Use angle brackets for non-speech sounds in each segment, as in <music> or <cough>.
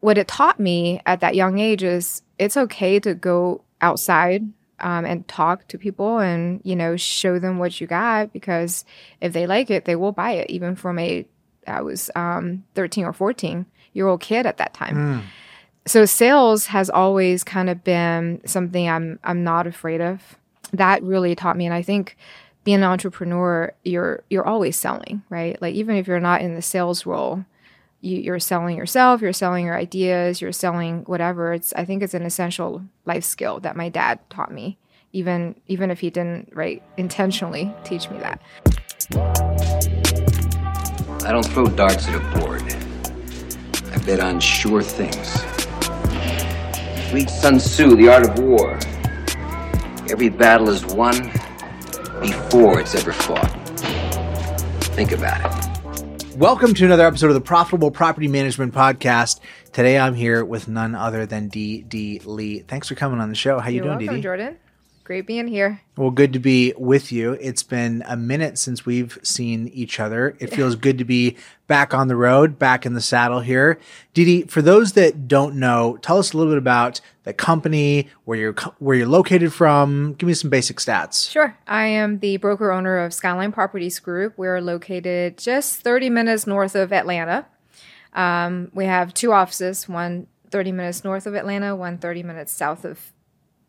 what it taught me at that young age is it's okay to go outside um, and talk to people and you know show them what you got because if they like it they will buy it even from a i was um, 13 or 14 year old kid at that time. Mm. so sales has always kind of been something i'm i'm not afraid of. That really taught me and i think being an entrepreneur you're you're always selling right? Like even if you're not in the sales role you, you're selling yourself you're selling your ideas you're selling whatever it's i think it's an essential life skill that my dad taught me even even if he didn't right intentionally teach me that I don't throw darts at a board. I bet on sure things. Read Sun Tzu, The Art of War. Every battle is won before it's ever fought. Think about it. Welcome to another episode of the Profitable Property Management Podcast. Today I'm here with none other than Dee Lee. Thanks for coming on the show. How you You're doing, welcome Dee? jordan great being here Well, good to be with you. It's been a minute since we've seen each other. It <laughs> feels good to be back on the road, back in the saddle here. Dee, for those that don't know, tell us a little bit about the company, where you're where you're located from. Give me some basic stats. Sure. I am the broker owner of Skyline Properties Group. We're located just 30 minutes north of Atlanta. Um, we have two offices, one 30 minutes north of Atlanta, one 30 minutes south of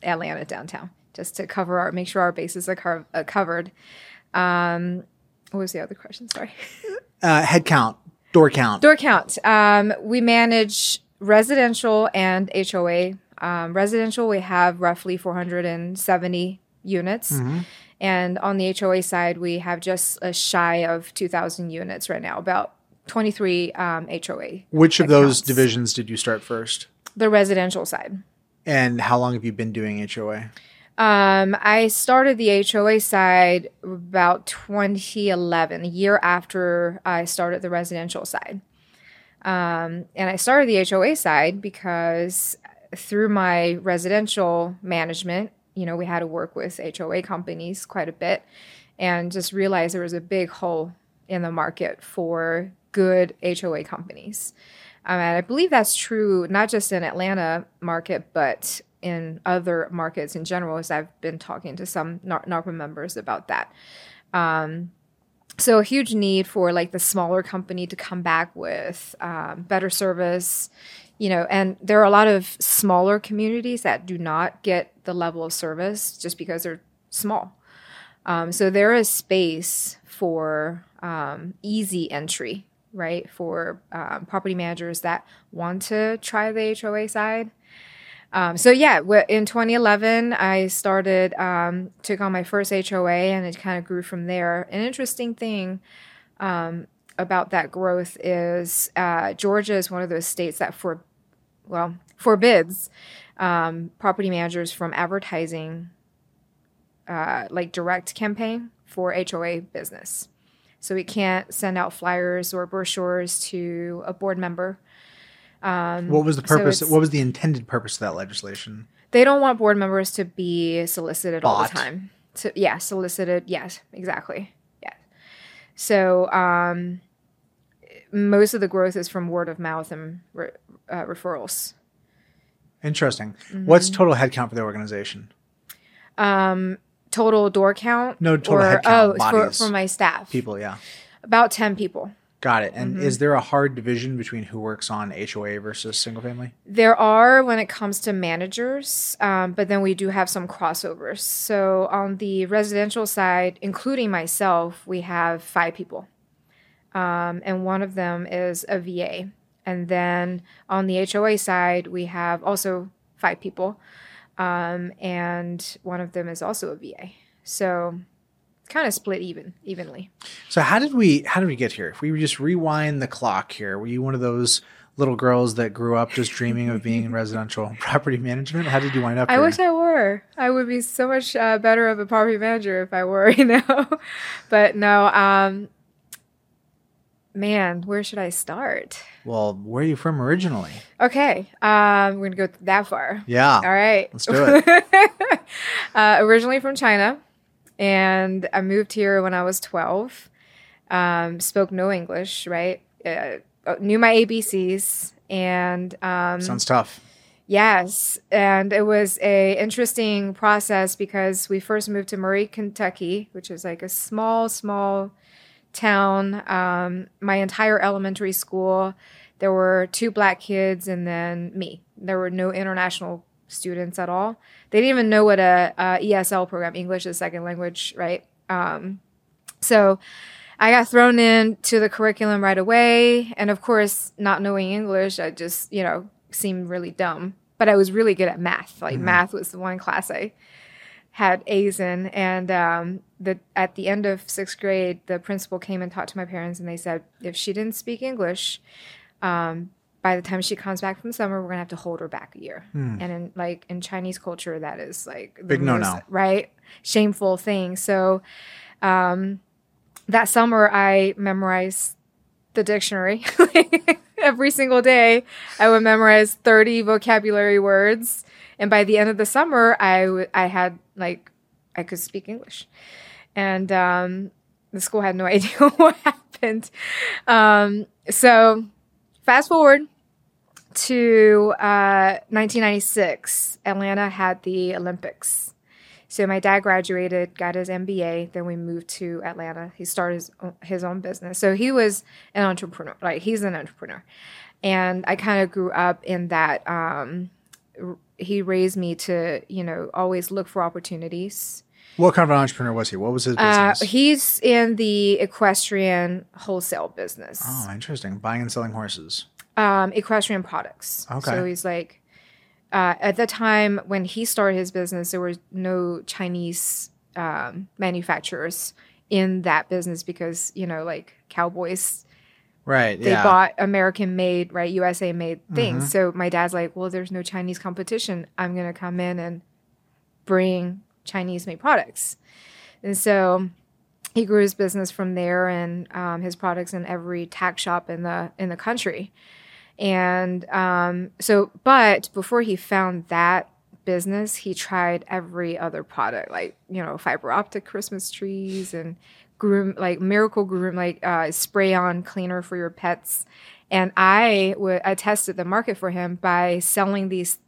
Atlanta downtown, just to cover our, make sure our bases are car- uh, covered. Um, what was the other question? Sorry. <laughs> Uh, head count, door count. Door count. Um, we manage residential and HOA. Um, residential, we have roughly 470 units. And on the HOA side, we have just a shy of 2,000 units right now, about 23 um, HOA. Which of those divisions did you start first? The residential side. And how long have you been doing HOA? Um, I started the HOA side about 2011, a year after I started the residential side. Um, and I started the HOA side because through my residential management, you know, we had to work with HOA companies quite a bit and just realized there was a big hole in the market for good HOA companies. Um, and I believe that's true not just in Atlanta market, but in other markets in general, as I've been talking to some NAR- NARPM members about that. Um, so a huge need for like the smaller company to come back with um, better service, you know, and there are a lot of smaller communities that do not get the level of service just because they're small. Um, so there is space for um, easy entry, right? For um, property managers that want to try the HOA side. Um, so yeah, wh- in 2011, I started um, took on my first HOA, and it kind of grew from there. An interesting thing um, about that growth is uh, Georgia is one of those states that for well forbids um, property managers from advertising uh, like direct campaign for HOA business. So we can't send out flyers or brochures to a board member. What was the Um, so purpose? what was the intended purpose of that legislation? They don't want board members to be solicited all the time. So yeah, solicited. Yes, exactly. Yeah. So um, most of the growth is from word of mouth and re- uh, referrals. Interesting. Mm-hmm. What's total headcount for the organization? Um, Total door count? No, total head count, Oh, for, for my staff. People, yeah. About 10 people. Got it. And Mm-hmm. is there a hard division between who works on HOA versus single family? There are when it comes to managers, um, but then we do have some crossovers. So on the residential side, including myself, we have five people, um, and one of them is a VA. And then on the HOA side, we have also five people, um, and one of them is also a VA. So kind of split even evenly. So how did we how did we get here? If we just rewind the clock here, were you one of those little girls that grew up just dreaming of being in residential <laughs> property management? How did you wind up I here? wish I were. I would be so much uh, better of a property manager if I were, <laughs> you know. but no, um, man, where should I start? well, where are you from originally? Okay, um, we're gonna go that far. Yeah. All right. Let's do it. <laughs> uh, originally from China, and I moved here when I was twelve. Um, spoke no English, right? Uh, uh, knew my ABCs, and um, Sounds tough. Yes, and it was a interesting process because we first moved to Murray, Kentucky, which is like a small, small town. Um, my entire elementary school, there were two black kids and then me. There were no international students at all. They didn't even know what a, a ESL program, English as a second language, right? Um, so I got thrown into the curriculum right away, and of course, not knowing English, I just you know seemed really dumb but I was really good at math. Like mm-hmm. math was the one class I had A's in. And um, the at the end of sixth grade, the principal came and talked to my parents, and they said if she didn't speak English, um, by the time she comes back from summer, we're gonna have to hold her back a year. Mm. And in like in Chinese culture, that is like big no no, right? Shameful thing. So um, that summer, I memorized the dictionary. <laughs> every single day. I would memorize 30 vocabulary words. And by the end of the summer, I, w- I had like, I could speak English. And um, the school had no <laughs> idea what happened. Um, so fast forward to uh, 1996, Atlanta had the Olympics. So my dad graduated, got his MBA, then we moved to Atlanta. He started his own, his own business. So he was an entrepreneur. Like he's an entrepreneur. And I kind of grew up in that um, he raised me to, you know, always look for opportunities. What kind of an entrepreneur was he? What was his uh, business? Uh, he's in the equestrian wholesale business. Oh, interesting. Buying and selling horses. Um, equestrian products. Okay. So he's like uh, at the time when he started his business, there were no Chinese um, manufacturers in that business because you know, like cowboys, right? They yeah. bought American made, right, USA made things. Mm-hmm. So my dad's like, well, there's no Chinese competition. I'm gonna come in and bring Chinese made products, and so he grew his business from there and um, his products in every tack shop in the in the country. And um, so, but before he found that business, he tried every other product, like, you know, fiber optic Christmas trees and groom, like miracle groom, like uh, spray on cleaner for your pets. And I would, I tested the market for him by selling these,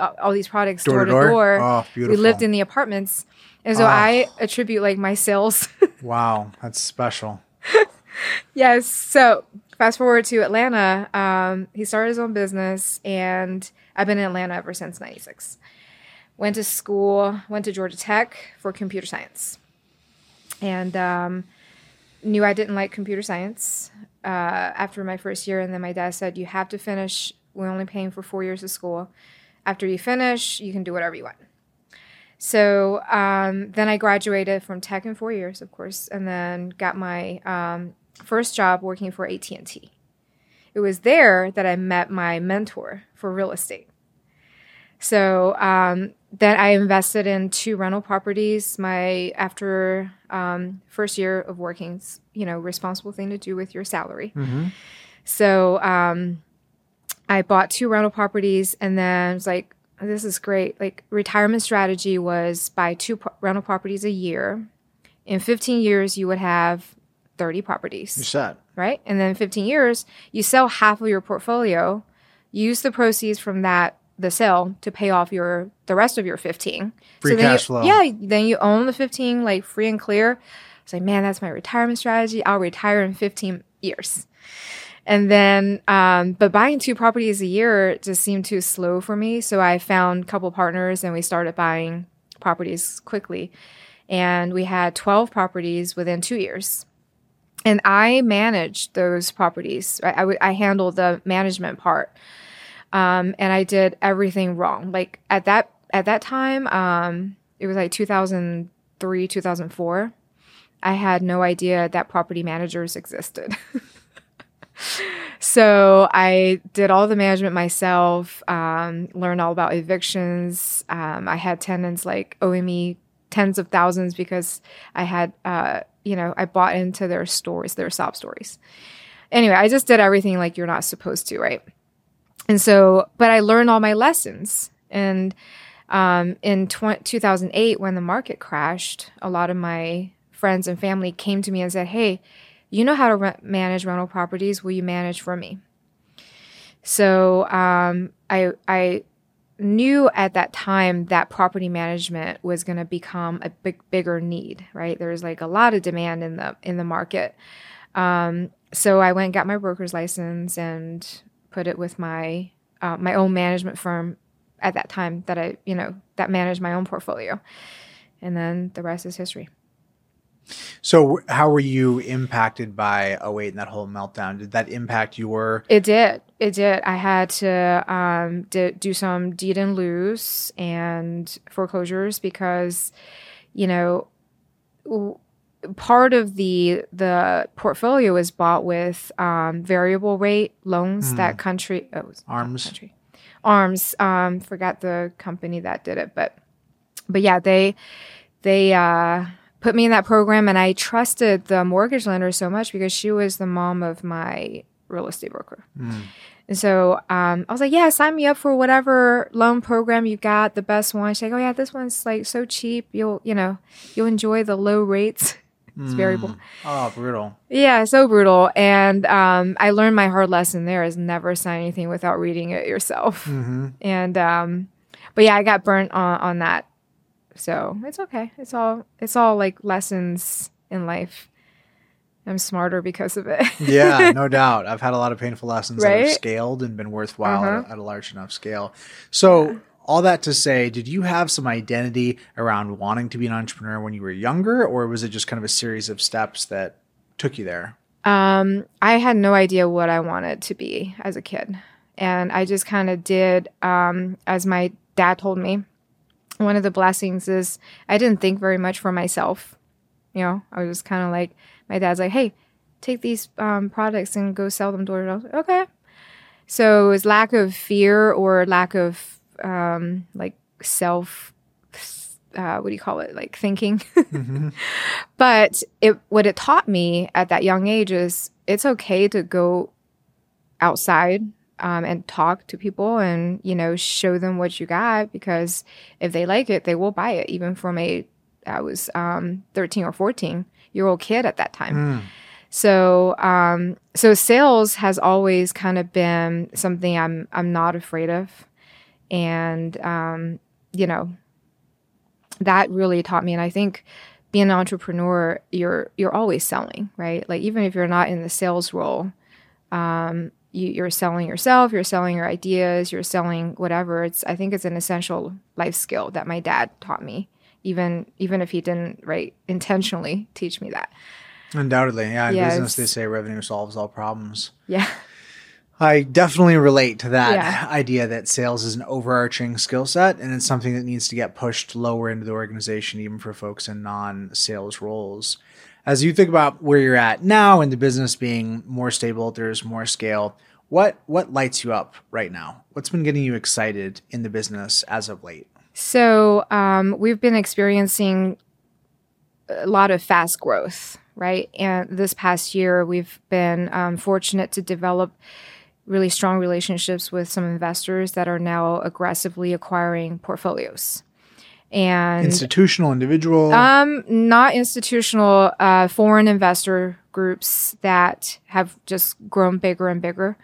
all these products door, door to door. door. Oh. We lived in the apartments. And so oh. I attribute like my sales. <laughs> wow. That's special. yes. So fast forward to Atlanta, um, he started his own business, and I've been in Atlanta ever since '96. Went to school, went to Georgia Tech for computer science, and um, knew I didn't like computer science uh, after my first year. And then my dad said, "You have to finish. We're only paying for four years of school. After you finish, you can do whatever you want." So um, then I graduated from tech in four years, of course, and then got my um, first job working for AT&T. It was there that I met my mentor for real estate. So um, then I invested in two rental properties. My after um, first year of working, you know, responsible thing to do with your salary. Mm-hmm. So um, I bought two rental properties, and then was like, "This is great." Like retirement strategy was buy two pro- rental properties a year. In 15 years, you would have 30 properties. You're set. Right? And then 15 years, you sell half of your portfolio, use the proceeds from that the sale to pay off your the rest of your 15. Free so cash you, flow. Yeah, then you own the 15 like free and clear. It's like, man, that's my retirement strategy. I'll retire in 15 years. And then, um, but buying two properties a year just seemed too slow for me. So I found a couple partners and we started buying properties quickly. And we had 12 properties within two years and I managed those properties. I, I, w- I handled the management part, um, and I did everything wrong. Like at that at that time, um, it was like 2003, 2004. I had no idea that property managers existed. <laughs> so I did all the management myself. Um, learned all about evictions. Um, I had tenants like owing me tens of thousands because I had uh, you know, I bought into their stories, their sob stories. Anyway, I just did everything like you're not supposed to, right? And so, but I learned all my lessons. And um, in tw- 2008, when the market crashed, a lot of my friends and family came to me and said, Hey, you know how to re- manage rental properties. Will you manage for me? So um, I I knew at that time that property management was going to become a big bigger need. Right, there's like a lot of demand in the in the market. Um, so I went got my broker's license and put it with my uh, my own management firm at that time that I you know that managed my own portfolio, and then the rest is history. So, how were you impacted by 08 and that whole meltdown? Did that impact your? It did. It did. I had to um, do some deed in lieu and foreclosures because, you know, w- part of the the portfolio is bought with um, variable rate loans. Mm. That country oh, arms country arms. Um, forgot the company that did it, but but yeah, they they. Uh, put me in that program and I trusted the mortgage lender so much because she was the mom of my real estate broker. Mm. And so um, I was like, yeah, sign me up for whatever loan program you got, the best one. She's like, oh yeah, this one's like so cheap. You'll, you know, you'll enjoy the low rates. <laughs> it's mm. variable. Oh, brutal. Yeah, so brutal. And um, I learned my hard lesson there is never sign anything without reading it yourself. Mm-hmm. And, um, but yeah, I got burnt on, on that so it's okay. It's all it's all like lessons in life. I'm smarter because of it. <laughs> yeah, no doubt. I've had a lot of painful lessons right? that have scaled and been worthwhile uh-huh. at, at, a large enough scale. So yeah. all that to say, did you have some identity around wanting to be an entrepreneur when you were younger, or was it just kind of a series of steps that took you there? Um, I had no idea what I wanted to be as a kid. And I just kind of did um, as my dad told me one of the blessings is I didn't think very much for myself. You know, I was just kind of like, my dad's like, hey, take these um, products and go sell them door to door. Okay. So it was lack of fear or lack of um, like self, uh, what do you call it? Like thinking. mm-hmm. <laughs> But it, what it taught me at that young age is it's okay to go outside um, and talk to people and you know show them what you got because if they like it they will buy it even from a i was um, 13 or 14 year old kid at that time. Mm. so um, so sales has always kind of been something i'm i'm not afraid of. And um, you know that really taught me. And i think being an entrepreneur you're you're always selling right? Like even if you're not in the sales role um, you, are selling yourself, you're selling your ideas, you're selling whatever. It's I think it's an essential life skill that my dad taught me, even even if he didn't right intentionally teach me that. Undoubtedly, yeah. In yeah, business, they say revenue solves all problems. Yeah. I definitely relate to that yeah. idea that sales is an overarching skill set and it's something that needs to get pushed lower into the organization, even for folks in non sales roles as you think about where you're at now and the business being more stable, there's more scale. What what lights you up right now? What's been getting you excited in the business as of late? So um, we've been experiencing a lot of fast growth, right? And this past year, we've been um, fortunate to develop really strong relationships with some investors that are now aggressively acquiring portfolios and institutional individual? Um not institutional uh foreign investor groups that have just grown bigger and bigger.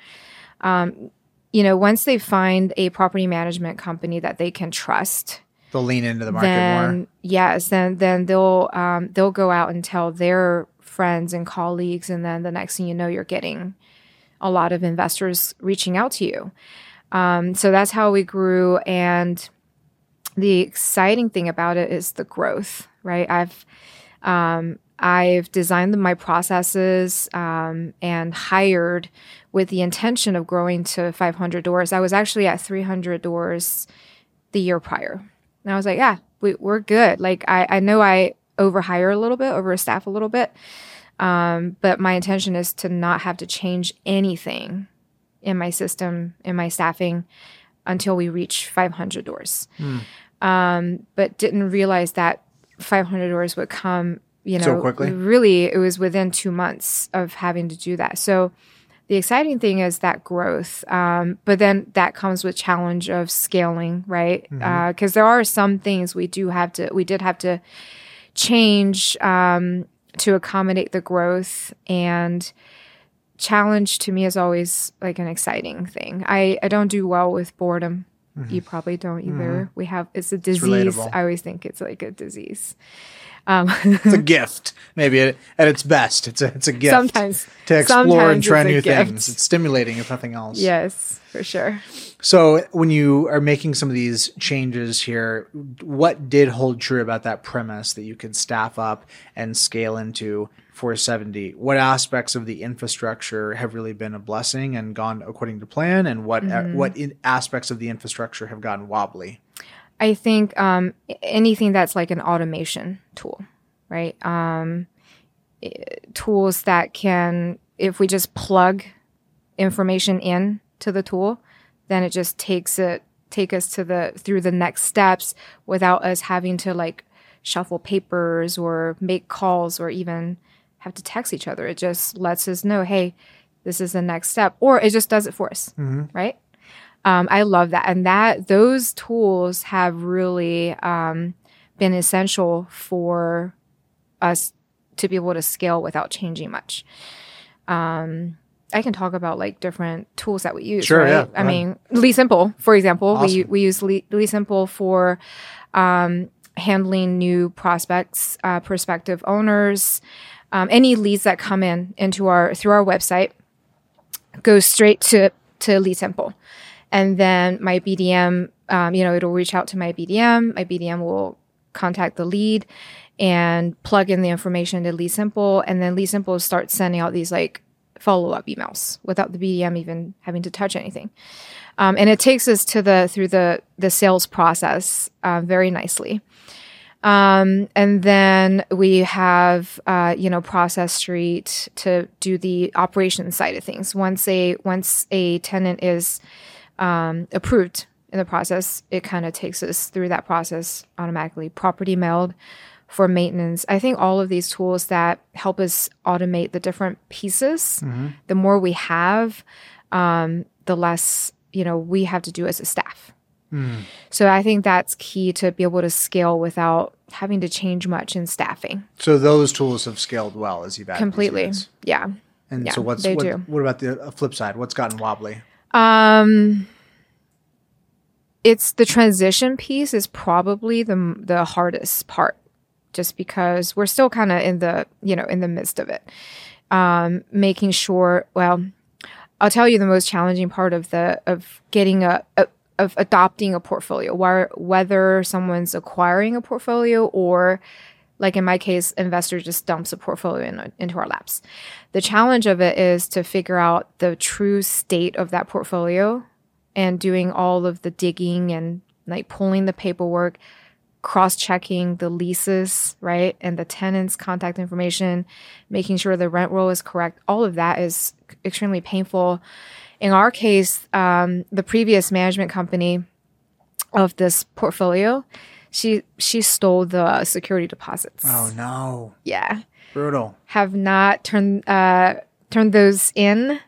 Um you know once they find a property management company that they can trust they'll lean into the market then, more yes then then they'll um they'll go out and tell their friends and colleagues and then the next thing you know you're getting a lot of investors reaching out to you. Um so that's how we grew and the exciting thing about it is the growth, right? I've um, I've designed my processes um, and hired with the intention of growing to 500 doors. I was actually at 300 doors the year prior, and I was like, yeah, we, are good. Like I, I know I overhire a little bit, overstaff a little bit, um, but my intention is to not have to change anything in my system, in my staffing, until we reach 500 doors. Mm um, but didn't realize that 500 doors would come. You know, so quickly. Really, it was within two months of having to do that. So the exciting thing is that growth, um, but then that comes with challenge of scaling, right? Because mm-hmm. uh, there are some things we do have to, we did have to change um, to accommodate the growth and challenge to me is always like an exciting thing. I, I don't do well with boredom. You probably don't either. We have it's a disease. relatable. I always think it's like a disease. Um, It's a <laughs> gift, maybe at, at its best. It's a it's a gift. Sometimes- to explore and try new gift. things. It's stimulating, if nothing else. yes, for sure. So when you are making some of these changes here, what did hold true about that premise that you could staff up and scale into 470? What aspects of the infrastructure have really been a blessing and gone according to plan, and what Mm-hmm. what in aspects of the infrastructure have gotten wobbly? I think um, anything that's like an automation tool, right? Um, tools that can, if we just plug information in to the tool, then it just takes it take us to the through the next steps without us having to like shuffle papers or make calls or even have to text each other. It just lets us know, hey, this is the next step, or it just does it for us, right? Um, I love that, and that those tools have really um, been essential for us to be able to scale without changing much. Um, I can talk about like different tools that we use. Sure, right? yeah, I mean, Lead Simple, for example, we Awesome. we use Lee, Lead Simple for um, handling new prospects, uh, prospective owners, um, any leads that come in into our through our website goes straight to to Lead Simple, and then my BDM, um, you know, it'll reach out to my BDM. My BDM will contact the lead and plug in the information to Lead Simple, and then Lead Simple starts sending out these like follow up emails without the BDM even having to touch anything. Um, and it takes us to the through the the sales process uh, very nicely. Um, and then we have, uh, you know, Process Street to do the operations side of things. Once a once a tenant is um, approved in the process, it kind of takes us through that process automatically. Property Meld for maintenance. I think all of these tools that help us automate the different pieces, the more we have, um, the less you know we have to do as a staff. So I think that's key to be able to scale without having to change much in staffing. So those tools have scaled well as you've added Completely. Yeah. And Yeah, so what's they what, do. what about the uh, flip side? What's gotten wobbly? Um it's the transition piece is probably the the hardest part just because we're still kind of in the, you know, in the midst of it. Um making sure, well, I'll tell you the most challenging part of the of getting a, a of adopting a portfolio, where, whether someone's acquiring a portfolio or like in my case, investor just dumps a portfolio in, into our laps. The challenge of it is to figure out the true state of that portfolio and doing all of the digging and like pulling the paperwork, cross checking the leases, right? And the tenants' contact information, making sure the rent roll is correct. All of that is extremely painful. In our case, um, the previous management company of this portfolio, she she stole the security deposits. Oh no, Yeah, brutal. have not turned uh, turned those in,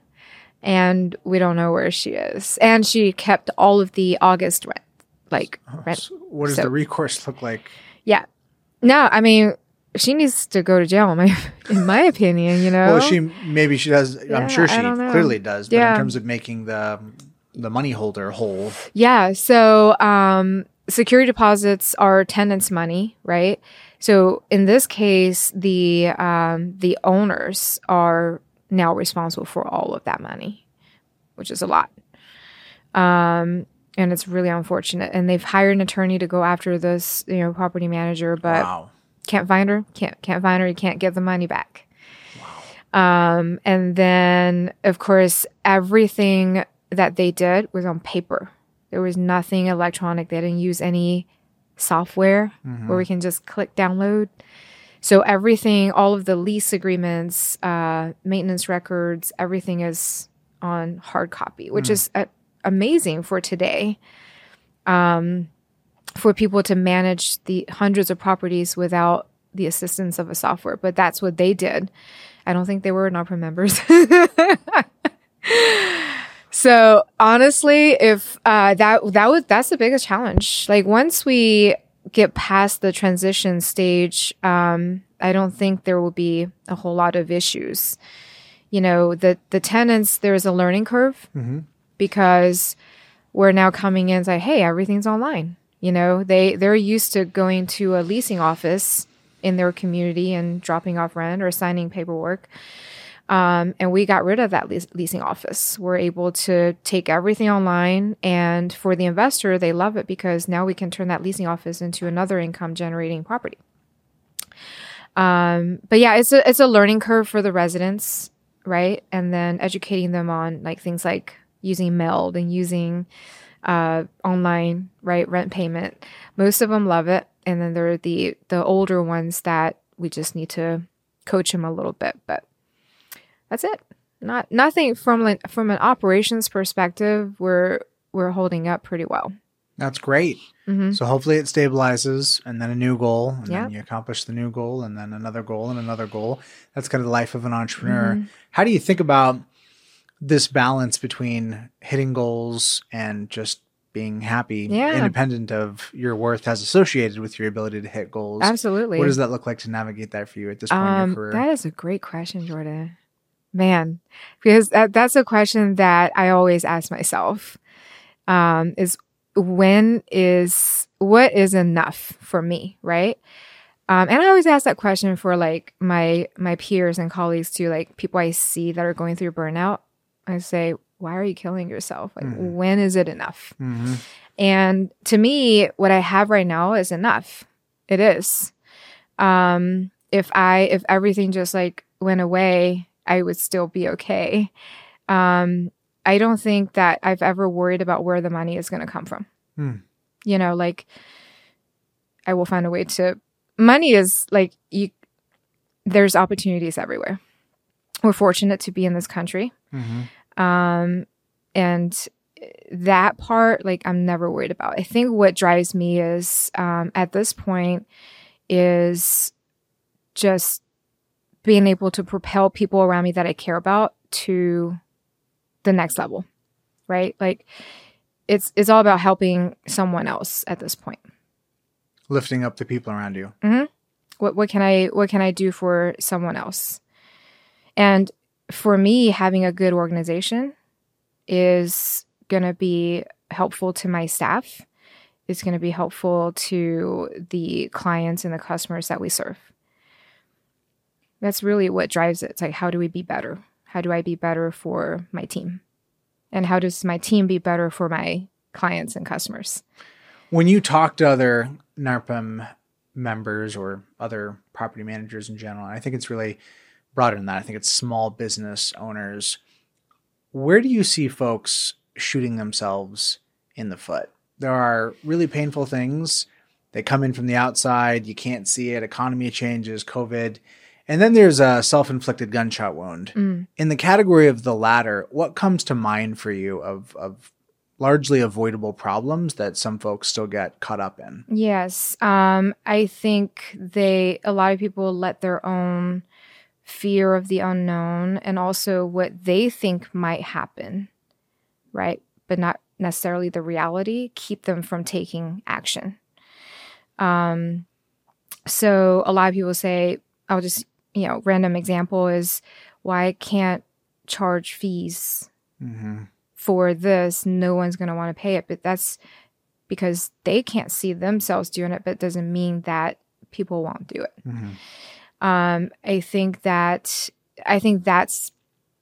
and we don't know where she is. And she kept all of the August rent, like rent. What does So- the recourse look like? Yeah, no, I mean she needs to go to jail. In my <laughs> in my opinion, you know. Well, she maybe she does. Yeah, I'm sure she clearly does. But Yeah. in terms of making the the money holder whole, Yeah. So um, security deposits are tenants' money, right? So in this case, the um, the owners are now responsible for all of that money, which is a lot. Um, and it's really unfortunate. And they've hired an attorney to go after this, you know, property manager, but wow. can't find her can't can't find her you can't get the money back. Um and then of course everything that they did was on paper. There was nothing electronic. They didn't use any software where we can just click download. So everything all of the lease agreements uh maintenance records everything is on hard copy which is uh, amazing for today for people to manage the hundreds of properties without the assistance of a software. But that's what they did. I don't think they were NARPM members. <laughs> so honestly, if uh, that that was that's the biggest challenge. Like once we get past the transition stage, um, I don't think there will be a whole lot of issues. you know, the the tenants there's a learning curve Mhm. Because we're now coming in and say, hey, everything's online. You know, they they're used to going to a leasing office in their community and dropping off rent or signing paperwork. Um, and we got rid of that leas- leasing office. We're able to take everything online, and for the investor, they love it because now we can turn that leasing office into another income generating property. Um, but yeah, it's a it's a learning curve for the residents, right? And then educating them on like things like using Meld and using uh, online right rent payment. Most of them love it, and then there are the the older ones that we just need to coach them a little bit. But that's it. Not nothing from like from an operations perspective. We're we're holding up pretty well. That's great. Mhm. So hopefully it stabilizes and then a new goal and Yeah. then you accomplish the new goal and then another goal and another goal. That's kind of the life of an entrepreneur. Mm-hmm. How do you think about this balance between hitting goals and just being happy Yeah. independent of your worth as associated with your ability to hit goals? Absolutely. What does that look like to navigate that for you at this point in Um, your career? that is a great question, Jordan. Man, because that, that's a question that I always ask myself. Um, is when is what is enough for me, right? Um, and I always ask that question for like my my peers and colleagues too, like people I see that are going through burnout. I say, why are you killing yourself? Like, Mhm. when is it enough? Mhm. And to me, what I have right now is enough. It is. Um, if I if everything just like went away, I would still be okay. Um, I don't think that I've ever worried about where the money is going to come from. Hmm. You know, like I will find a way to. Money is like you. There's opportunities everywhere. We're fortunate to be in this country Mhm. Um and that part like i'm never worried about i think what drives me is um at this point is just being able to propel people around me that i care about to the next level right like it's it's all about helping someone else at this point Lifting up the people around you. Mm-hmm. What what can I what can I do for someone else? And for me, having a good organization is going to be helpful to my staff. It's going to be helpful to the clients and the customers that we serve. That's really what drives it. It's like, how do we be better? How do I be better for my team? And how does my team be better for my clients and customers? When you talk to other NARPM members or other property managers in general, I think it's really broader than that. I think it's small business owners. Where do you see folks shooting themselves in the foot? There are really painful things. They come in from the outside. You can't see it. Economy changes, COVID. And then there's a self inflicted gunshot wound. Mm. In the category of the latter, what comes to mind for you of, of largely avoidable problems that some folks still get caught up in? Yes. Um, I think they, a lot of people let their own fear of the unknown and also what they think might happen, right? But not necessarily the reality, keep them from taking action. Um, so a lot of people say, I'll just, you know, random example is why I can't charge fees Mm-hmm. for this, no one's going to want to pay it. But that's because they can't see themselves doing it, but it doesn't mean that people won't do it. Mm-hmm. Um, I think that, I think that's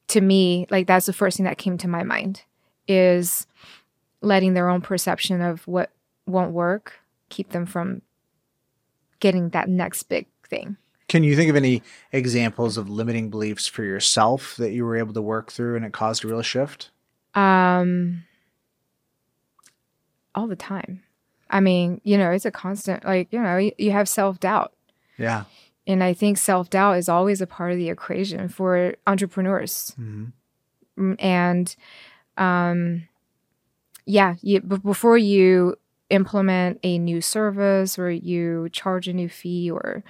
to me, like, that's the first thing that came to my mind is letting their own perception of what won't work keep them from getting that next big thing. Can you think of any examples of limiting beliefs for yourself that you were able to work through and it caused a real shift? Um, all the time. I mean, you know, it's a constant, like, you know, you, you have self doubt. Yeah. And I think self doubt is always a part of the equation for entrepreneurs. Mm-hmm. Mm, And um, yeah, you, but before you implement a new service or you charge a new fee or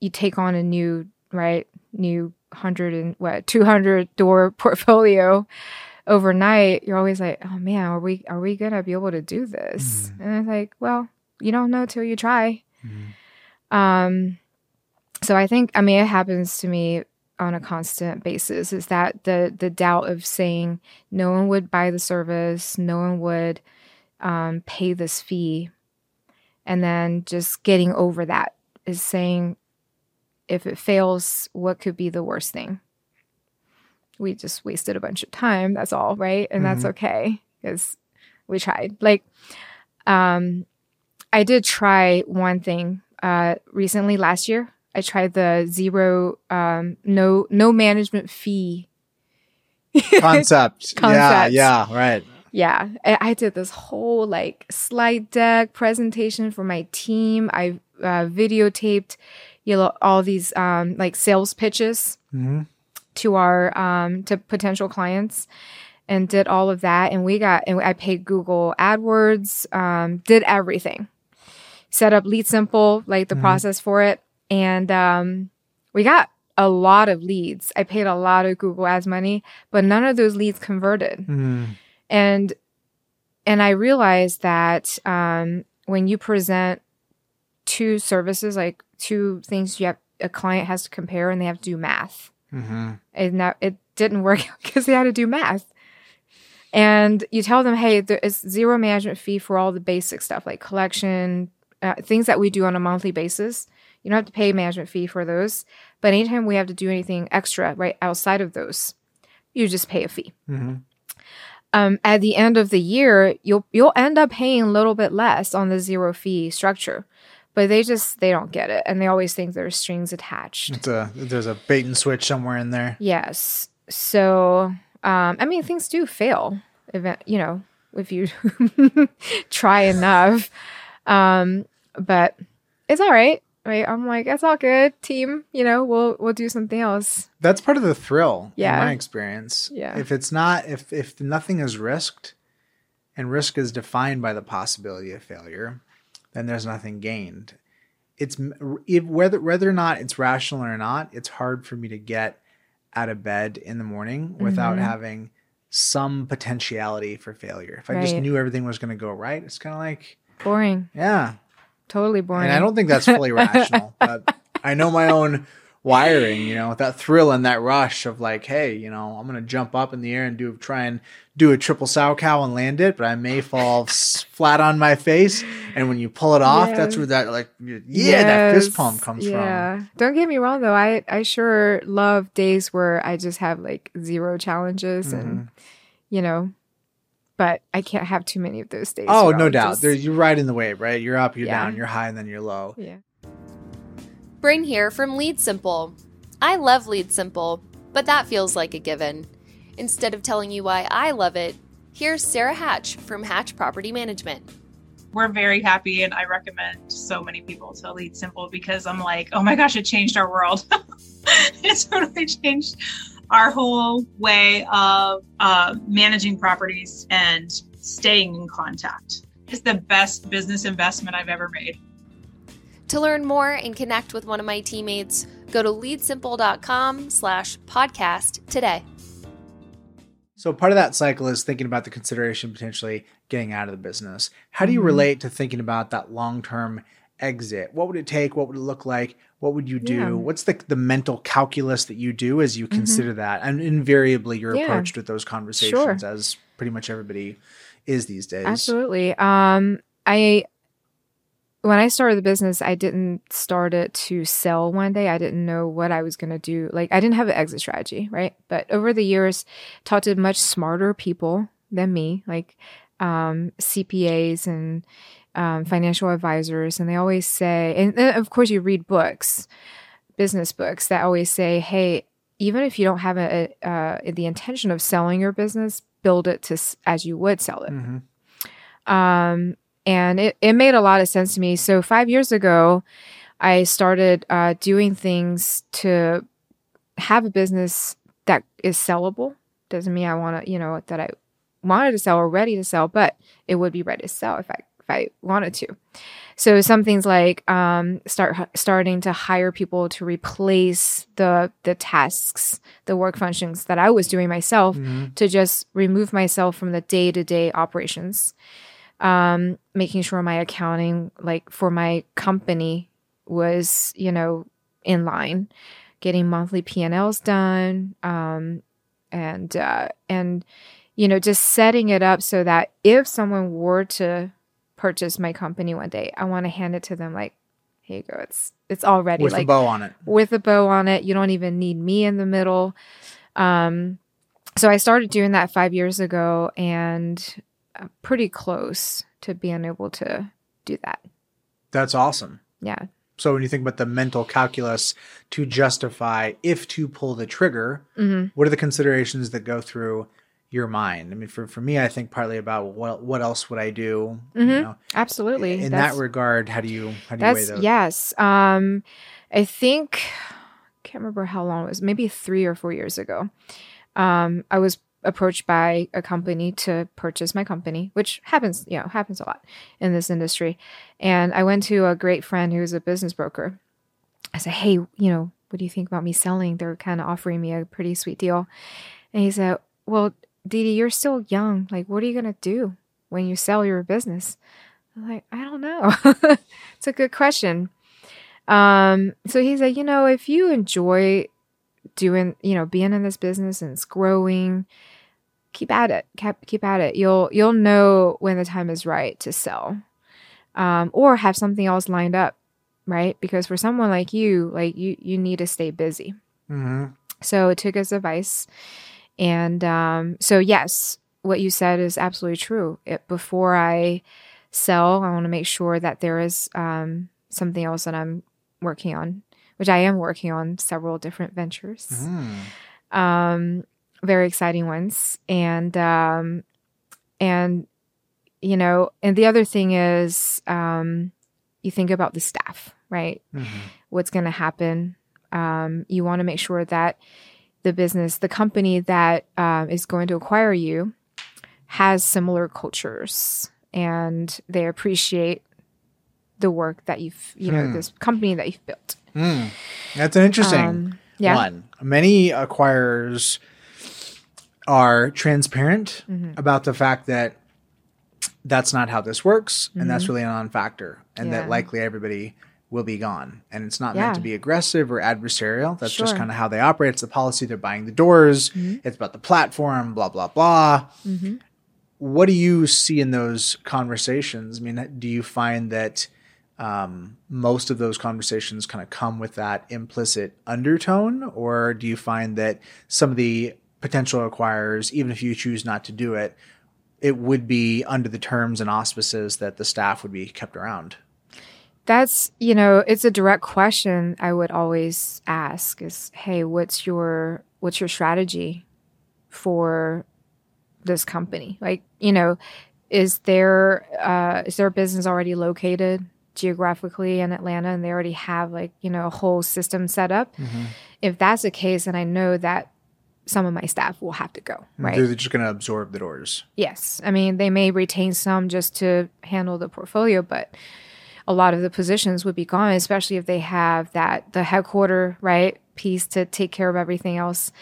you take on a new, right, new 100 and what, 200 door <laughs> portfolio overnight, you're always like, oh man, are we, are we going to be able to do this? And it's like, well, you don't know till you try. Mhm. Um, so I think, I mean, it happens to me on a constant basis is that the the doubt of saying no one would buy the service, no one would um, pay this fee, and then just getting over that is saying if it fails, what could be the worst thing? We just wasted a bunch of time. That's all, right? And that's Mhm. okay because we tried. Like, um, I did try one thing uh, recently last year. I tried the zero, um, no, no management fee. <laughs> Concept. Yeah, yeah, right. Yeah, I, did this whole like slide deck presentation for my team. I uh, videotaped, you know, all these um, like sales pitches hmm to our um, to potential clients, and did all of that. And we got and I paid Google AdWords, um, did everything, set up Lead Simple, like the Mhm. process for it, and um, we got a lot of leads. I paid a lot of Google Ads money, but none of those leads converted. Mm. and and i realized that um, when you present two services like two things you have a client has to compare and they have to do math. Hmm and that it didn't <laughs> work because they had to do math. And you tell them hey there is zero management fee for all the basic stuff like collection uh, things that we do on a monthly basis you don't have to pay management fee for those but anytime we have to do anything extra right outside of those you just pay a fee hmm um, at the end of the year, you'll you'll end up paying a little bit less on the zero fee structure, but they just they don't get it, and they always think there's strings attached. It's a there's a bait and switch somewhere in there. Yes, so um, I mean things do fail, event you know if you <laughs> try enough, um, but it's all right. Right, I'm like it's all good, team. You know, we'll we'll do something else. That's part of the thrill Yeah. in my experience. Yeah. If it's not if if nothing is risked and risk is defined by the possibility of failure, then there's nothing gained. It's whether whether or not it's rational or not, it's hard for me to get out of bed in the morning without Mhm. having some potentiality for failure. If I just knew everything was going to go right, it's kind of like, Boring, yeah, totally boring. and I don't think that's fully rational, <laughs> but I know my own wiring, you know, that thrill and that rush of like, hey, you know, I'm gonna jump up in the air and do try and do a triple Salchow and land it, but I may fall flat on my face. And when you pull it off, that's where that like, yeah, that fist Yes, pump comes from. yeah. Don't get me wrong though. I I sure love days where I just have like zero challenges and Mm-hmm. you know, but I can't have too many of those days. Oh, no doubt. just- There, you're riding the wave, right? You're up, you're Yeah. down, you're high, and then you're low. yeah. Bryn here from Lead Simple. I love Lead Simple, but that feels like a given. Instead of telling you why I love it, here's Sarah Hatch from Hatch Property Management. we're very happy and I recommend so many people to Lead Simple because I'm like, oh my gosh, it changed our world. <laughs> it totally changed our whole way of uh, managing properties and staying in contact. is the best business investment I've ever made. To learn more and connect with one of my teammates, go to leadsimple.com slash podcast today. So part of that cycle is thinking about the consideration potentially getting out of the business. How do you Mhm. relate to thinking about that long-term exit? What would it take? What would it look like? What would you do? Yeah. What's the the mental calculus that you do as you consider that? And invariably you're Yeah. approached with those conversations as pretty much everybody is these days. Absolutely. Um, I when I started the business, I didn't start it to sell one day. I didn't know what I was going to do. Like I didn't have an exit strategy, right? But over the years, talked to much smarter people than me, like um, CPAs and um, financial advisors, and they always say, and then of course you read books, business books that always say, hey, even if you don't have a, a uh, the intention of selling your business, build it to as you would sell it Mhm. um, and it, it made a lot of sense to me. So five years ago, I started uh, doing things to have a business that is sellable. Doesn't mean I want to, you know, that I wanted to sell or ready to sell, but it would be ready to sell if I if I wanted to. So some things like um, start starting to hire people to replace the the tasks, the work functions that I was doing myself Mhm. to just remove myself from the day to day operations. Um, making sure my accounting, like for my company, was, you know, in line. getting monthly P&Ls done, um, and uh, and you know just setting it up so that if someone were to purchase my company one day, I want to hand it to them like, here you go, it's it's already with like a bow on it. with a bow on it. You don't even need me in the middle. Um, so I started doing that five years ago, and uh, pretty close to being able to do that. That's awesome. Yeah. So when you think about the mental calculus to justify if to pull the trigger, hmm what are the considerations that go through your mind? I mean, for, for me, I think partly about what what else would I do? You Mhm. know, Absolutely. in That's- that regard, how do you how do you weigh those? yes. Um, I think I can't remember how long it was. Maybe three or four years ago. Um, I was approached by a company to purchase my company, which happens, you know, happens a lot in this industry. And I went to a great friend who's a business broker. I said, "Hey, you know, what do you think about me selling? They're kind of offering me a pretty sweet deal." And he said, "Well, Dee, you're still young. Like, what are you gonna do when you sell your business?" I'm like, I don't know. <laughs> it's a good question. Um, so he said, you know, if you enjoy doing, you know, being in this business and it's growing, keep at it. Keep keep at it. You'll you'll know when the time is right to sell. Um, or have something else lined up, right? Because for someone like you, like you you need to stay busy. Mm-hmm. So it took his advice. And um, so, yes, what you said is absolutely true. It, before I sell, I want to make sure that there is um, something else that I'm working on, which I am working on several different ventures, Mm. um, very exciting ones. And, um, and, you know, and the other thing is um, you think about the staff, right? Mhm. what's going to happen. Um, you want to make sure that the business, the company that um, is going to acquire you, has similar cultures and they appreciate the work that you've, you know, Hmm. this company that you've built. Mm. That's an interesting Um, yeah. one. Many acquirers are transparent Mhm. about the fact that that's not how this works, and that's really a non-factor, and Mm-hmm. Yeah. that likely everybody will be gone. And it's not meant to be aggressive or adversarial. That's just kind of how they operate. It's the policy. They're buying the doors. Mhm. It's about the platform. Blah blah blah. Mhm. What do you see in those conversations? I mean, do you find that um, most of those conversations kind of come with that implicit undertone, or do you find that some of the potential acquirers, even if you choose not to do it, it would be under the terms and auspices that the staff would be kept around? That's, you know, it's a direct question I would always ask is, hey, what's your what's your strategy for this company? Like, you know, is there uh is their business already located geographically in Atlanta and they already have like, you know, a whole system set up? If that's the case, then I know that some of my staff will have to go, right? They're just going to absorb the doors. Yes. I mean, they may retain some just to handle the portfolio, but a lot of the positions would be gone, especially if they have that the headquarter, right, piece to take care of everything else.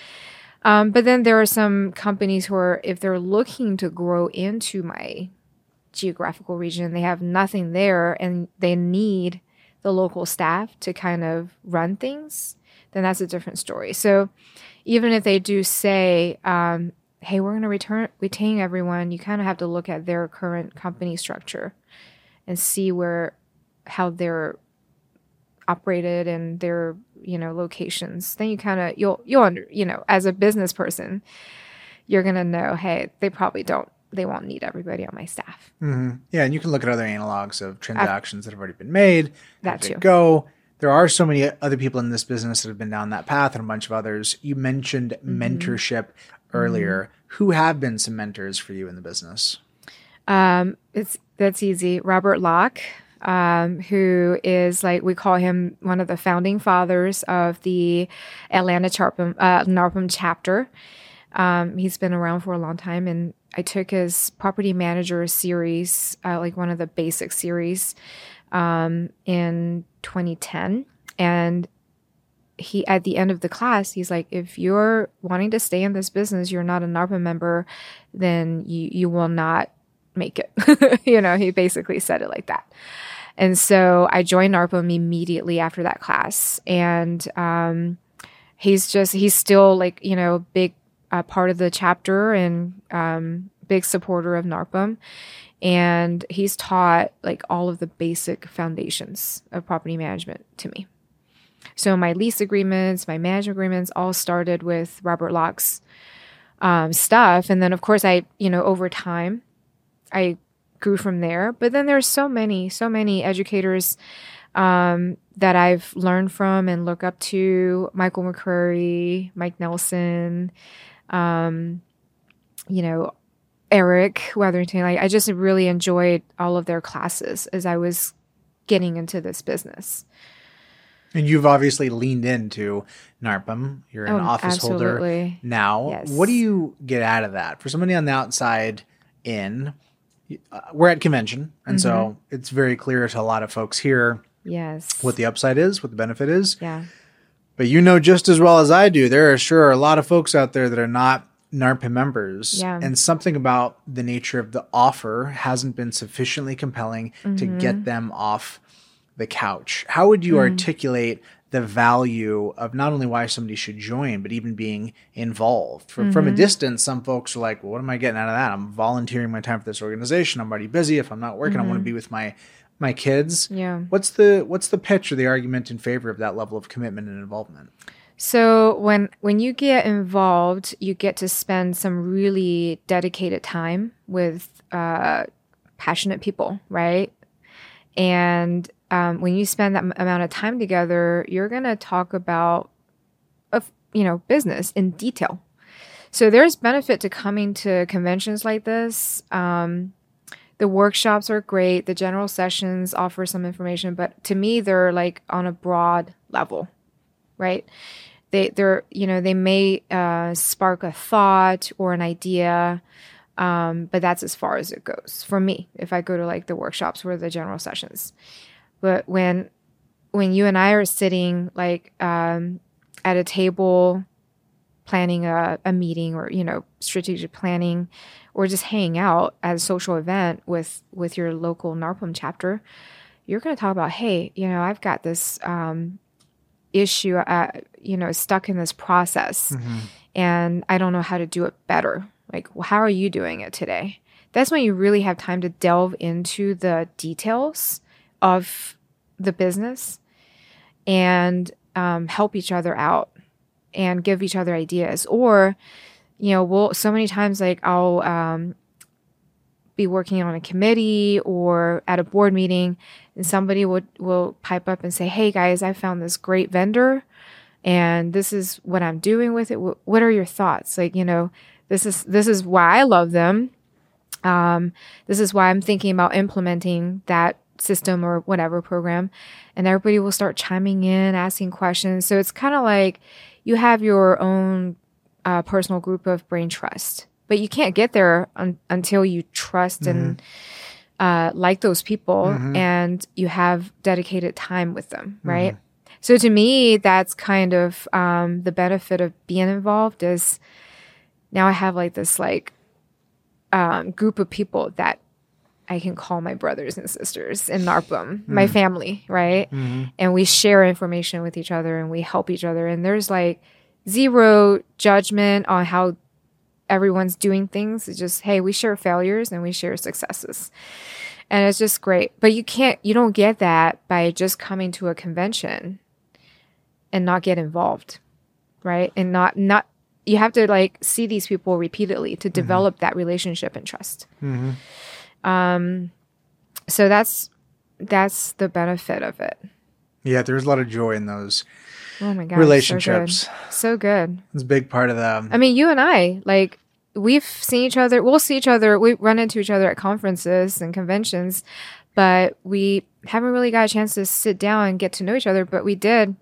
Um, but then there are some companies who are, if they're looking to grow into my geographical region, they have nothing there and they need the local staff to kind of run things, then that's a different story. So even if they do say, um, hey, we're going to return retain everyone, you kind of have to look at their current company structure and see where how they're operated and their you know locations. Then you kind of you'll you'll under you know as a business person, you're gonna know, hey, they probably don't they won't need everybody on my staff. hmm Yeah, and you can look at other analogs of transactions that have already been made. That too. Go. There are so many other people in this business that have been down that path, and a bunch of others. You mentioned Mm-hmm. mentorship earlier. Who have been some mentors for you in the business? Um, it's that's easy. Robert Locke, um, who is like we call him one of the founding fathers of the Atlanta Charpum, uh, NARPM chapter. Um, he's been around for a long time, and I took his property manager series, uh, like one of the basic series, um, in 2010, and he at the end of the class he's like if you're wanting to stay in this business you're not a NARPM member then you you will not make it. <laughs> You know he basically said it like that. And so i joined narpm immediately after that class. And um he's just he's still like you know big uh, part of the chapter and um, big supporter of NARPM, and he's taught like all of the basic foundations of property management to me. So my lease agreements, my management agreements, all started with Robert Locke's um, stuff, and then of course I you know over time, I grew from there. But then there's so many, so many educators um, that I've learned from and look up to Michael McCrary, Mike Nelson, um, you know, Eric Weatherington. Like, I just really enjoyed all of their classes as I was getting into this business. And you've obviously leaned into NARPM. You're an Oh, office holder now. Yes. What do you get out of that? For somebody on the outside in, uh, we're at convention. And so Mm-hmm. it's very clear to a lot of folks here Yes. what the upside is, what the benefit is. yeah. But you know just as well as I do, there are sure a lot of folks out there that are not NARPM members. Yeah. And something about the nature of the offer hasn't been sufficiently compelling to Mm-hmm. get them off the couch. How would Mm. you articulate the value of not only why somebody should join, but even being involved? From, from Mm-hmm. a distance, some folks are like, well, what am I getting out of that? I'm volunteering my time for this organization. I'm already busy. If I'm not working, I want to be with my my kids. Mm-hmm. Yeah. What's the what's the pitch or the argument in favor of that level of commitment and involvement? So when when you get involved, you get to spend some really dedicated time with uh, passionate people, right? And um, when you spend that m- amount of time together, you're gonna talk about, you know, business in detail. So there's benefit to coming to conventions like this. Um, the workshops are great. The general sessions offer some information, but to me, they're like on a broad level, right? They they're you know they may uh, spark a thought or an idea, um, but that's as far as it goes for me. If I go to like the workshops or the general sessions, but when when you and I are sitting like um, at a table planning a, a meeting or you know strategic planning or just hanging out at a social event with with your local NARPM chapter, you're going to talk about, hey, you know, I've got this um, issue, uh, you know, stuck in this process, and I don't know how to do it better. Like, well, how are you doing it today? That's when you really have time to delve into the details of the business and um, help each other out and give each other ideas. Or you know we'll so many times like i'll um, be working on a committee or at a board meeting and somebody would will pipe up and say hey guys i found this great vendor and this is what i'm doing with it. Wh- what are your thoughts? Like you know this is this is why i love them. Um, this is why i'm thinking about implementing that system or whatever program and everybody will start chiming in asking questions. So it's kind of like you have your own uh, personal group of brain trust but you can't get there un- until you trust and uh, like those people and you have dedicated time with them right? So to me that's kind of um, the benefit of being involved is now i have like this like um, group of people that I can call my brothers and sisters in NARPM, my hmm. family, right? Mm-hmm. And we share information with each other and we help each other. And there's like zero judgment on how everyone's doing things. It's just, hey, we share failures and we share successes. And it's just great. But you can't, you don't get that by just coming to a convention and not get involved, right? And not, not, you have to like see these people repeatedly to mm-hmm. develop that relationship and trust. Mm-hmm. Um, so that's that's the benefit of it. Yeah, there's a lot of joy in those Oh my god, relationships. so good. So. It's a big part of them. I mean, you and I, like, we've seen each other. We'll see each other. We run into each other at conferences and conventions, but we haven't really got a chance to sit down and get to know each other. But we did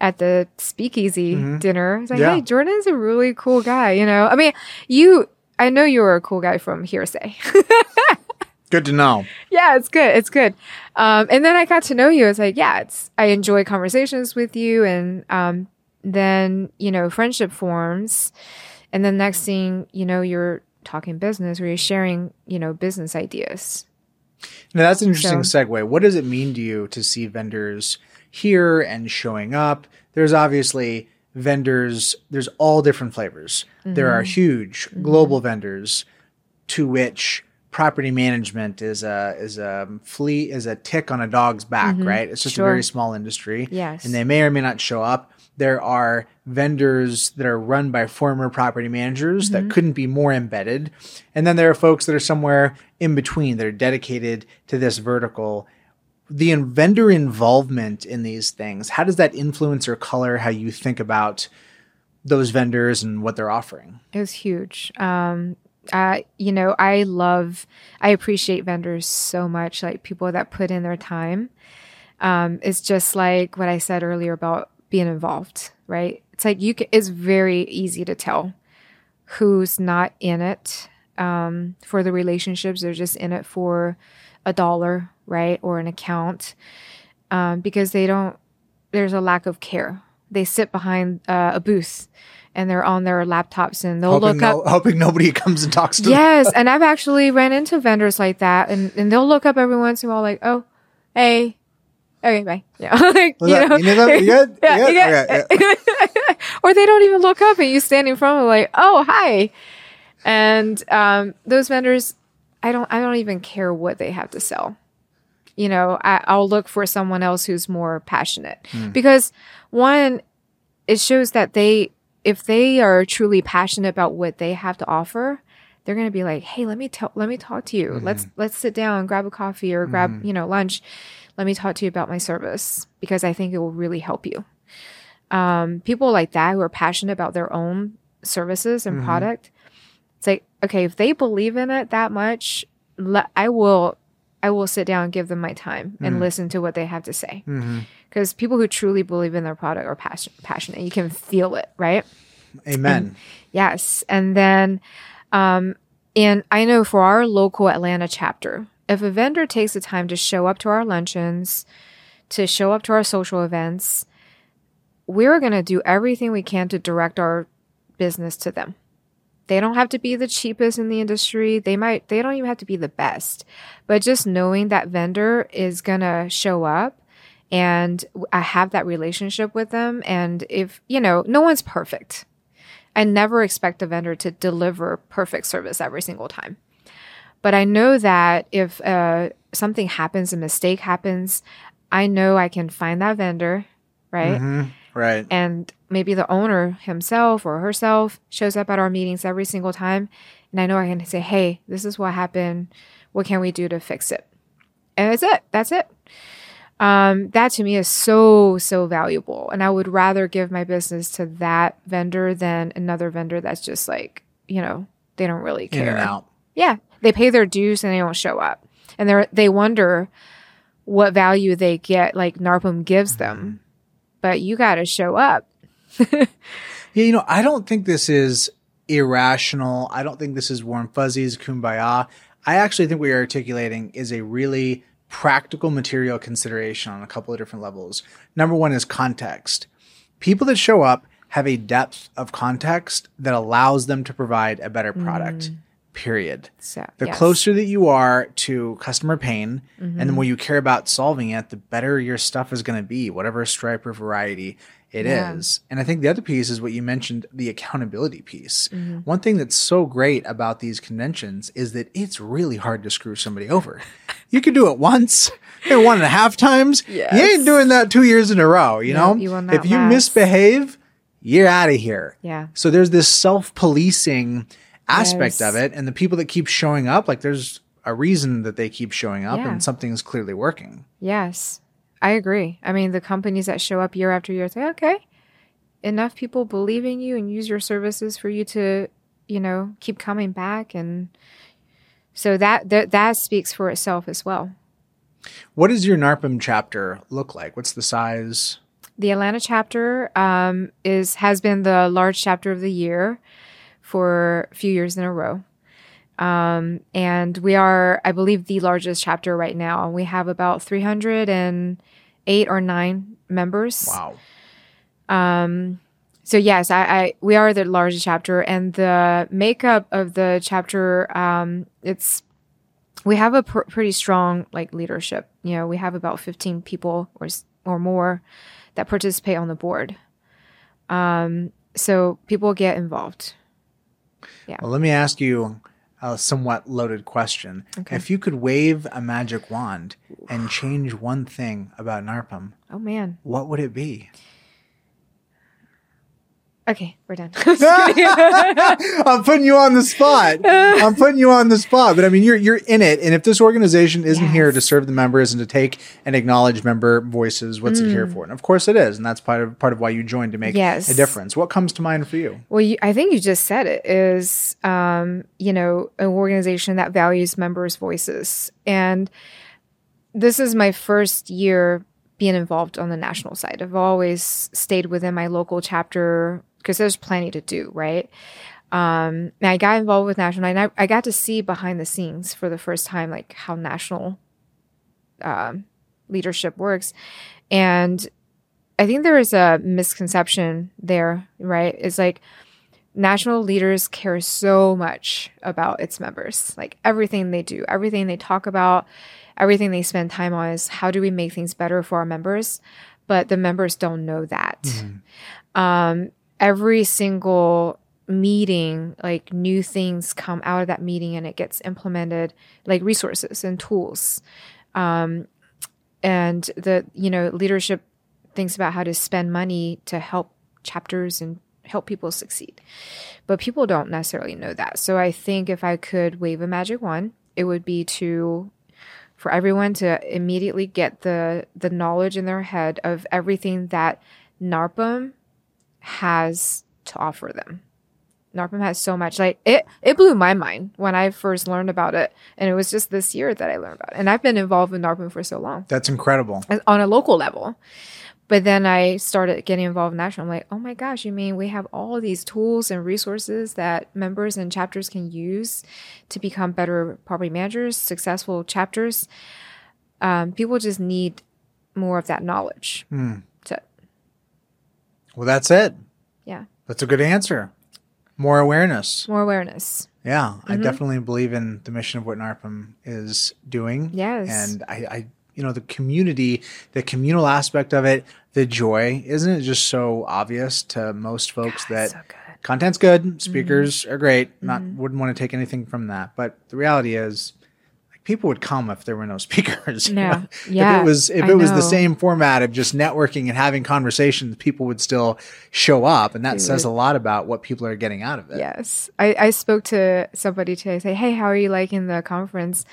at the speakeasy dinner. It's like, Yeah. hey, Jordan's a really cool guy. You know, I mean, you. I know you were a cool guy from hearsay. <laughs> Good to know. yeah, it's good. It's good. Um, and then I got to know you. It's like, yeah, it's I enjoy conversations with you, and um, then you know, friendship forms, and then next thing you know, you're talking business or you're sharing, you know, business ideas. Now that's an interesting So- segue. What does it mean to you to see vendors here and showing up? There's obviously vendors, there's all different flavors. There are huge global vendors to which property management is a is a flea is a tick on a dog's back, right? It's just Sure. a very small industry. Yes. And they may or may not show up. There are vendors that are run by former property managers that couldn't be more embedded. And then there are folks that are somewhere in between that are dedicated to this vertical. The in- vendor involvement in these things, how does that influence or color how you think about those vendors and what they're offering? It was huge. Um, I, you know, I love, I appreciate vendors so much, like people that put in their time. Um, it's just like what I said earlier about being involved, right? It's like you can, it's very easy to tell who's not in it um, for the relationships. They're just in it for a dollar, right? Or an account um, because they don't, there's a lack of care. They sit behind uh, a booth and they're on their laptops and they'll hoping, look up. <laughs> hoping nobody <laughs> comes and talks to them. Yes, <laughs> and I've actually ran into vendors like that, and, and they'll look up every once in a while, like, "Oh, hey, okay, bye." Yeah, like, you know, You need? You good? Yeah, You you good? good? or they don't even look up, and you stand in front of them, like, "Oh, hi," and um, those vendors, I don't, I don't even care what they have to sell. You know, I, I'll look for someone else who's more passionate because one, it shows that they if they are truly passionate about what they have to offer they're going to be like hey let me tell let me talk to you. Let's mm-hmm. let's sit down grab a coffee or grab mm-hmm. you know lunch. Let me talk to you about my service because i think it will really help you. Um, people like that who are passionate about their own services and mm-hmm. product it's like okay if they believe in it that much le- i will i will sit down and give them my time and listen to what they have to say because people who truly believe in their product are passion- passionate. You can feel it, right? Amen. Yes. And then, um, and I know for our local Atlanta chapter, if a vendor takes the time to show up to our luncheons, to show up to our social events, we're going to do everything we can to direct our business to them. They don't have to be the cheapest in the industry. They might, they don't even have to be the best. But just knowing that vendor is going to show up and I have that relationship with them. And if, you know, no one's perfect. I never expect a vendor to deliver perfect service every single time. But I know that if uh, something happens, a mistake happens, I know I can find that vendor, right? Mhm. Right. And maybe the owner himself or herself shows up at our meetings every single time. And I know I can say, hey, this is what happened. What can we do to fix it? And that's it. That's it. Um, that to me is so, so valuable. And I would rather give my business to that vendor than another vendor that's just like, you know, they don't really In care. and out. Yeah. They pay their dues and they don't show up. And they're they wonder what value they get, like NARPM gives them. But you gotta show up. <laughs> Yeah, you know, I don't think this is irrational. I don't think this is warm fuzzies, kumbaya. I actually think what you're articulating is a really practical material consideration on a couple of different levels. Number one is context. People that show up have a depth of context that allows them to provide a better product. Mm. Period. So The yes. closer that you are to customer pain and the mm-hmm. more you care about solving it, the better your stuff is going to be, whatever stripe or variety it is. Yeah. And I think the other piece is what you mentioned the accountability piece. Mm-hmm. One thing that's so great about these conventions is that it's really hard to screw somebody over. <laughs> you can do it once <laughs> and one and a half times. You ain't doing that two years in a row, you No, know? you if you last. misbehave, you're out of here. Yeah. So there's this self policing aspect Yes. of it. And the people that keep showing up, like there's a reason that they keep showing up Yeah. and something's clearly working. Yes. I agree. I mean the companies that show up year after year say, okay, enough people believe in you and use your services for you to, you know, keep coming back and so that that, that speaks for itself as well. What does your NARPM chapter look like? What's the size? The Atlanta chapter um, is has been the large chapter of the year for a few years in a row. Um, and we are, I believe, the largest chapter right now. And we have about 308 or 9 members. Wow. Um, so yes, I, I we are the largest chapter, and the makeup of the chapter, um, it's we have a pr- pretty strong like leadership. You know, we have about fifteen people or or more that participate on the board. Um, so people get involved. Yeah. Well, let me ask you a somewhat loaded question. Okay. If you could wave a magic wand and change one thing about NARPM, Oh man. what would it be? Okay, we're done. <laughs> <laughs> I'm putting you on the spot. I'm putting you on the spot. But I mean, you're you're in it, and if this organization isn't here to serve the members and to take and acknowledge member voices, what's it here for? And of course, it is, and that's part of part of why you joined to make Mm. Yes. a difference. What comes to mind for you? Well, you, I think you just said it is, um, you know, an organization that values members' voices. And this is my first year being involved on the national side. I've always stayed within my local chapter because there's plenty to do, right? Um, and I got involved with national, and I, I got to see behind the scenes for the first time, like how national um, leadership works. And I think there is a misconception there, right? It's like national leaders care so much about its members. Like everything they do, everything they talk about, everything they spend time on is how do we make things better for our members? But the members don't know that. Um, every single meeting, like new things come out of that meeting and it gets implemented, like resources and tools. Um, and the, you know, leadership thinks about how to spend money to help chapters and help people succeed. But people don't necessarily know that. So I think if I could wave a magic wand, it would be to for everyone to immediately get the the knowledge in their head of everything that NARPM has to offer them. NARPM has so much. Like it, it blew my mind when I first learned about it, and it was just this year that I learned about it. And I've been involved with NARPM for so long That's incredible. on a local level. But then I started getting involved national. I'm like, oh my gosh, you mean we have all these tools and resources that members and chapters can use to become better property managers, successful chapters? Um, people just need more of that knowledge. To, Well, that's it. yeah, That's a good answer. More awareness. more awareness. Yeah, I Mm-hmm. definitely believe in the mission of what NARPM is doing. Yes. And I, I, you know, the community, the communal aspect of it, the joy, isn't it just so obvious to most folks that so good. Mm-hmm. content's good, speakers are great, not wouldn't want to take anything from that. But the reality is, people would come if there were no <laughs> speakers. you Yeah. know? Yeah, If it was if I it was the same format of just networking and having conversations, people would still show up, and that mm. says a lot about what people are getting out of it. Yes. I, I spoke to somebody today, say, Hey, how are you liking the conference?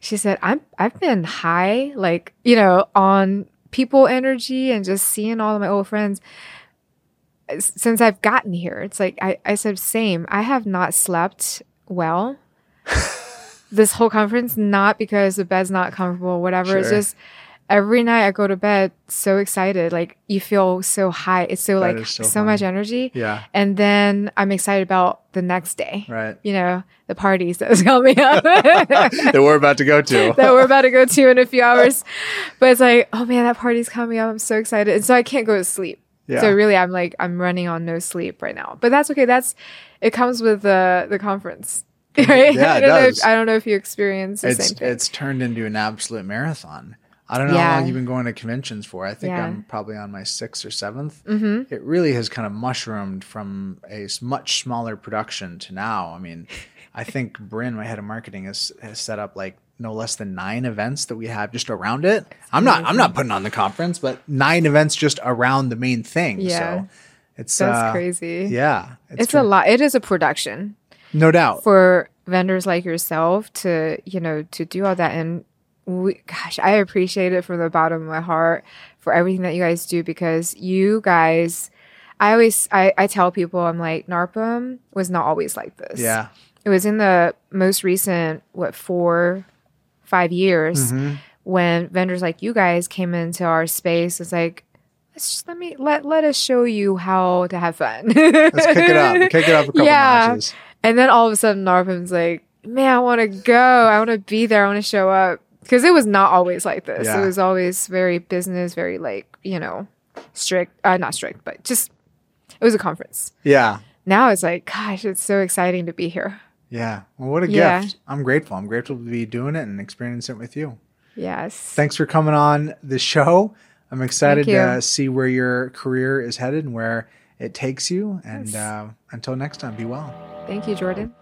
She said, I'm I've been high, like, you know, on people energy and just seeing all of my old friends uh, since I've gotten here. It's like I, I said, same. I have not slept well. <laughs> this whole conference, not because the bed's not comfortable, whatever. It's just every night I go to bed so excited. Like you feel so high. It's so That like so so, much energy. Yeah. And then I'm excited about the next day. Right. You know, the parties that's <laughs> coming up <laughs> that we're about to go to. <laughs> that we're about to go to in a few hours. But it's like, oh man, that party's coming up. I'm so excited. And so I can't go to sleep. Yeah. So really I'm like I'm running on no sleep right now. But that's okay. That's it comes with the the conference. <laughs> Right? Yeah, I don't know does. if, I don't know if you experience the it's same thing. it's turned into an absolute marathon. I don't know how long you've been going to conventions for. I think Yeah. I'm probably on my sixth or 7th Mm-hmm. It really has kind of mushroomed from a much smaller production to now. I mean, I <laughs> think Bryn, my head of marketing, has, has set up like no less than nine events that we have just around it. I'm not I'm not putting on the conference, but nine events just around the main thing. Yeah. So it's That's uh, crazy. Yeah, It's a lot. It is a production. No doubt. for vendors like yourself to you know to do all that and we, gosh i appreciate it from the bottom of my heart for everything that you guys do because you guys i always i, I tell people i'm like NARPM was not always like this yeah, it was in the most recent what four five years Mm-hmm. when vendors like you guys came into our space it's like let's just let me let let us show you how to have fun let's kick it up. <laughs> Kick it up a couple Yeah. notches. And then all of a sudden, NARPM's like, man, I want to go. I want to be there. I want to show up. Because it was not always like this. Yeah. It was always very business, very like, you know, strict. Uh, not strict, but just, it was a conference. Yeah. Now it's like, gosh, it's so exciting to be here. Yeah. Well, what a Yeah. gift. I'm grateful. I'm grateful to be doing it and experiencing it with you. Yes. Thanks for coming on the show. I'm excited to see where your career is headed and where it takes you. And Yes. uh, until next time, be well. Thank you, Jordan.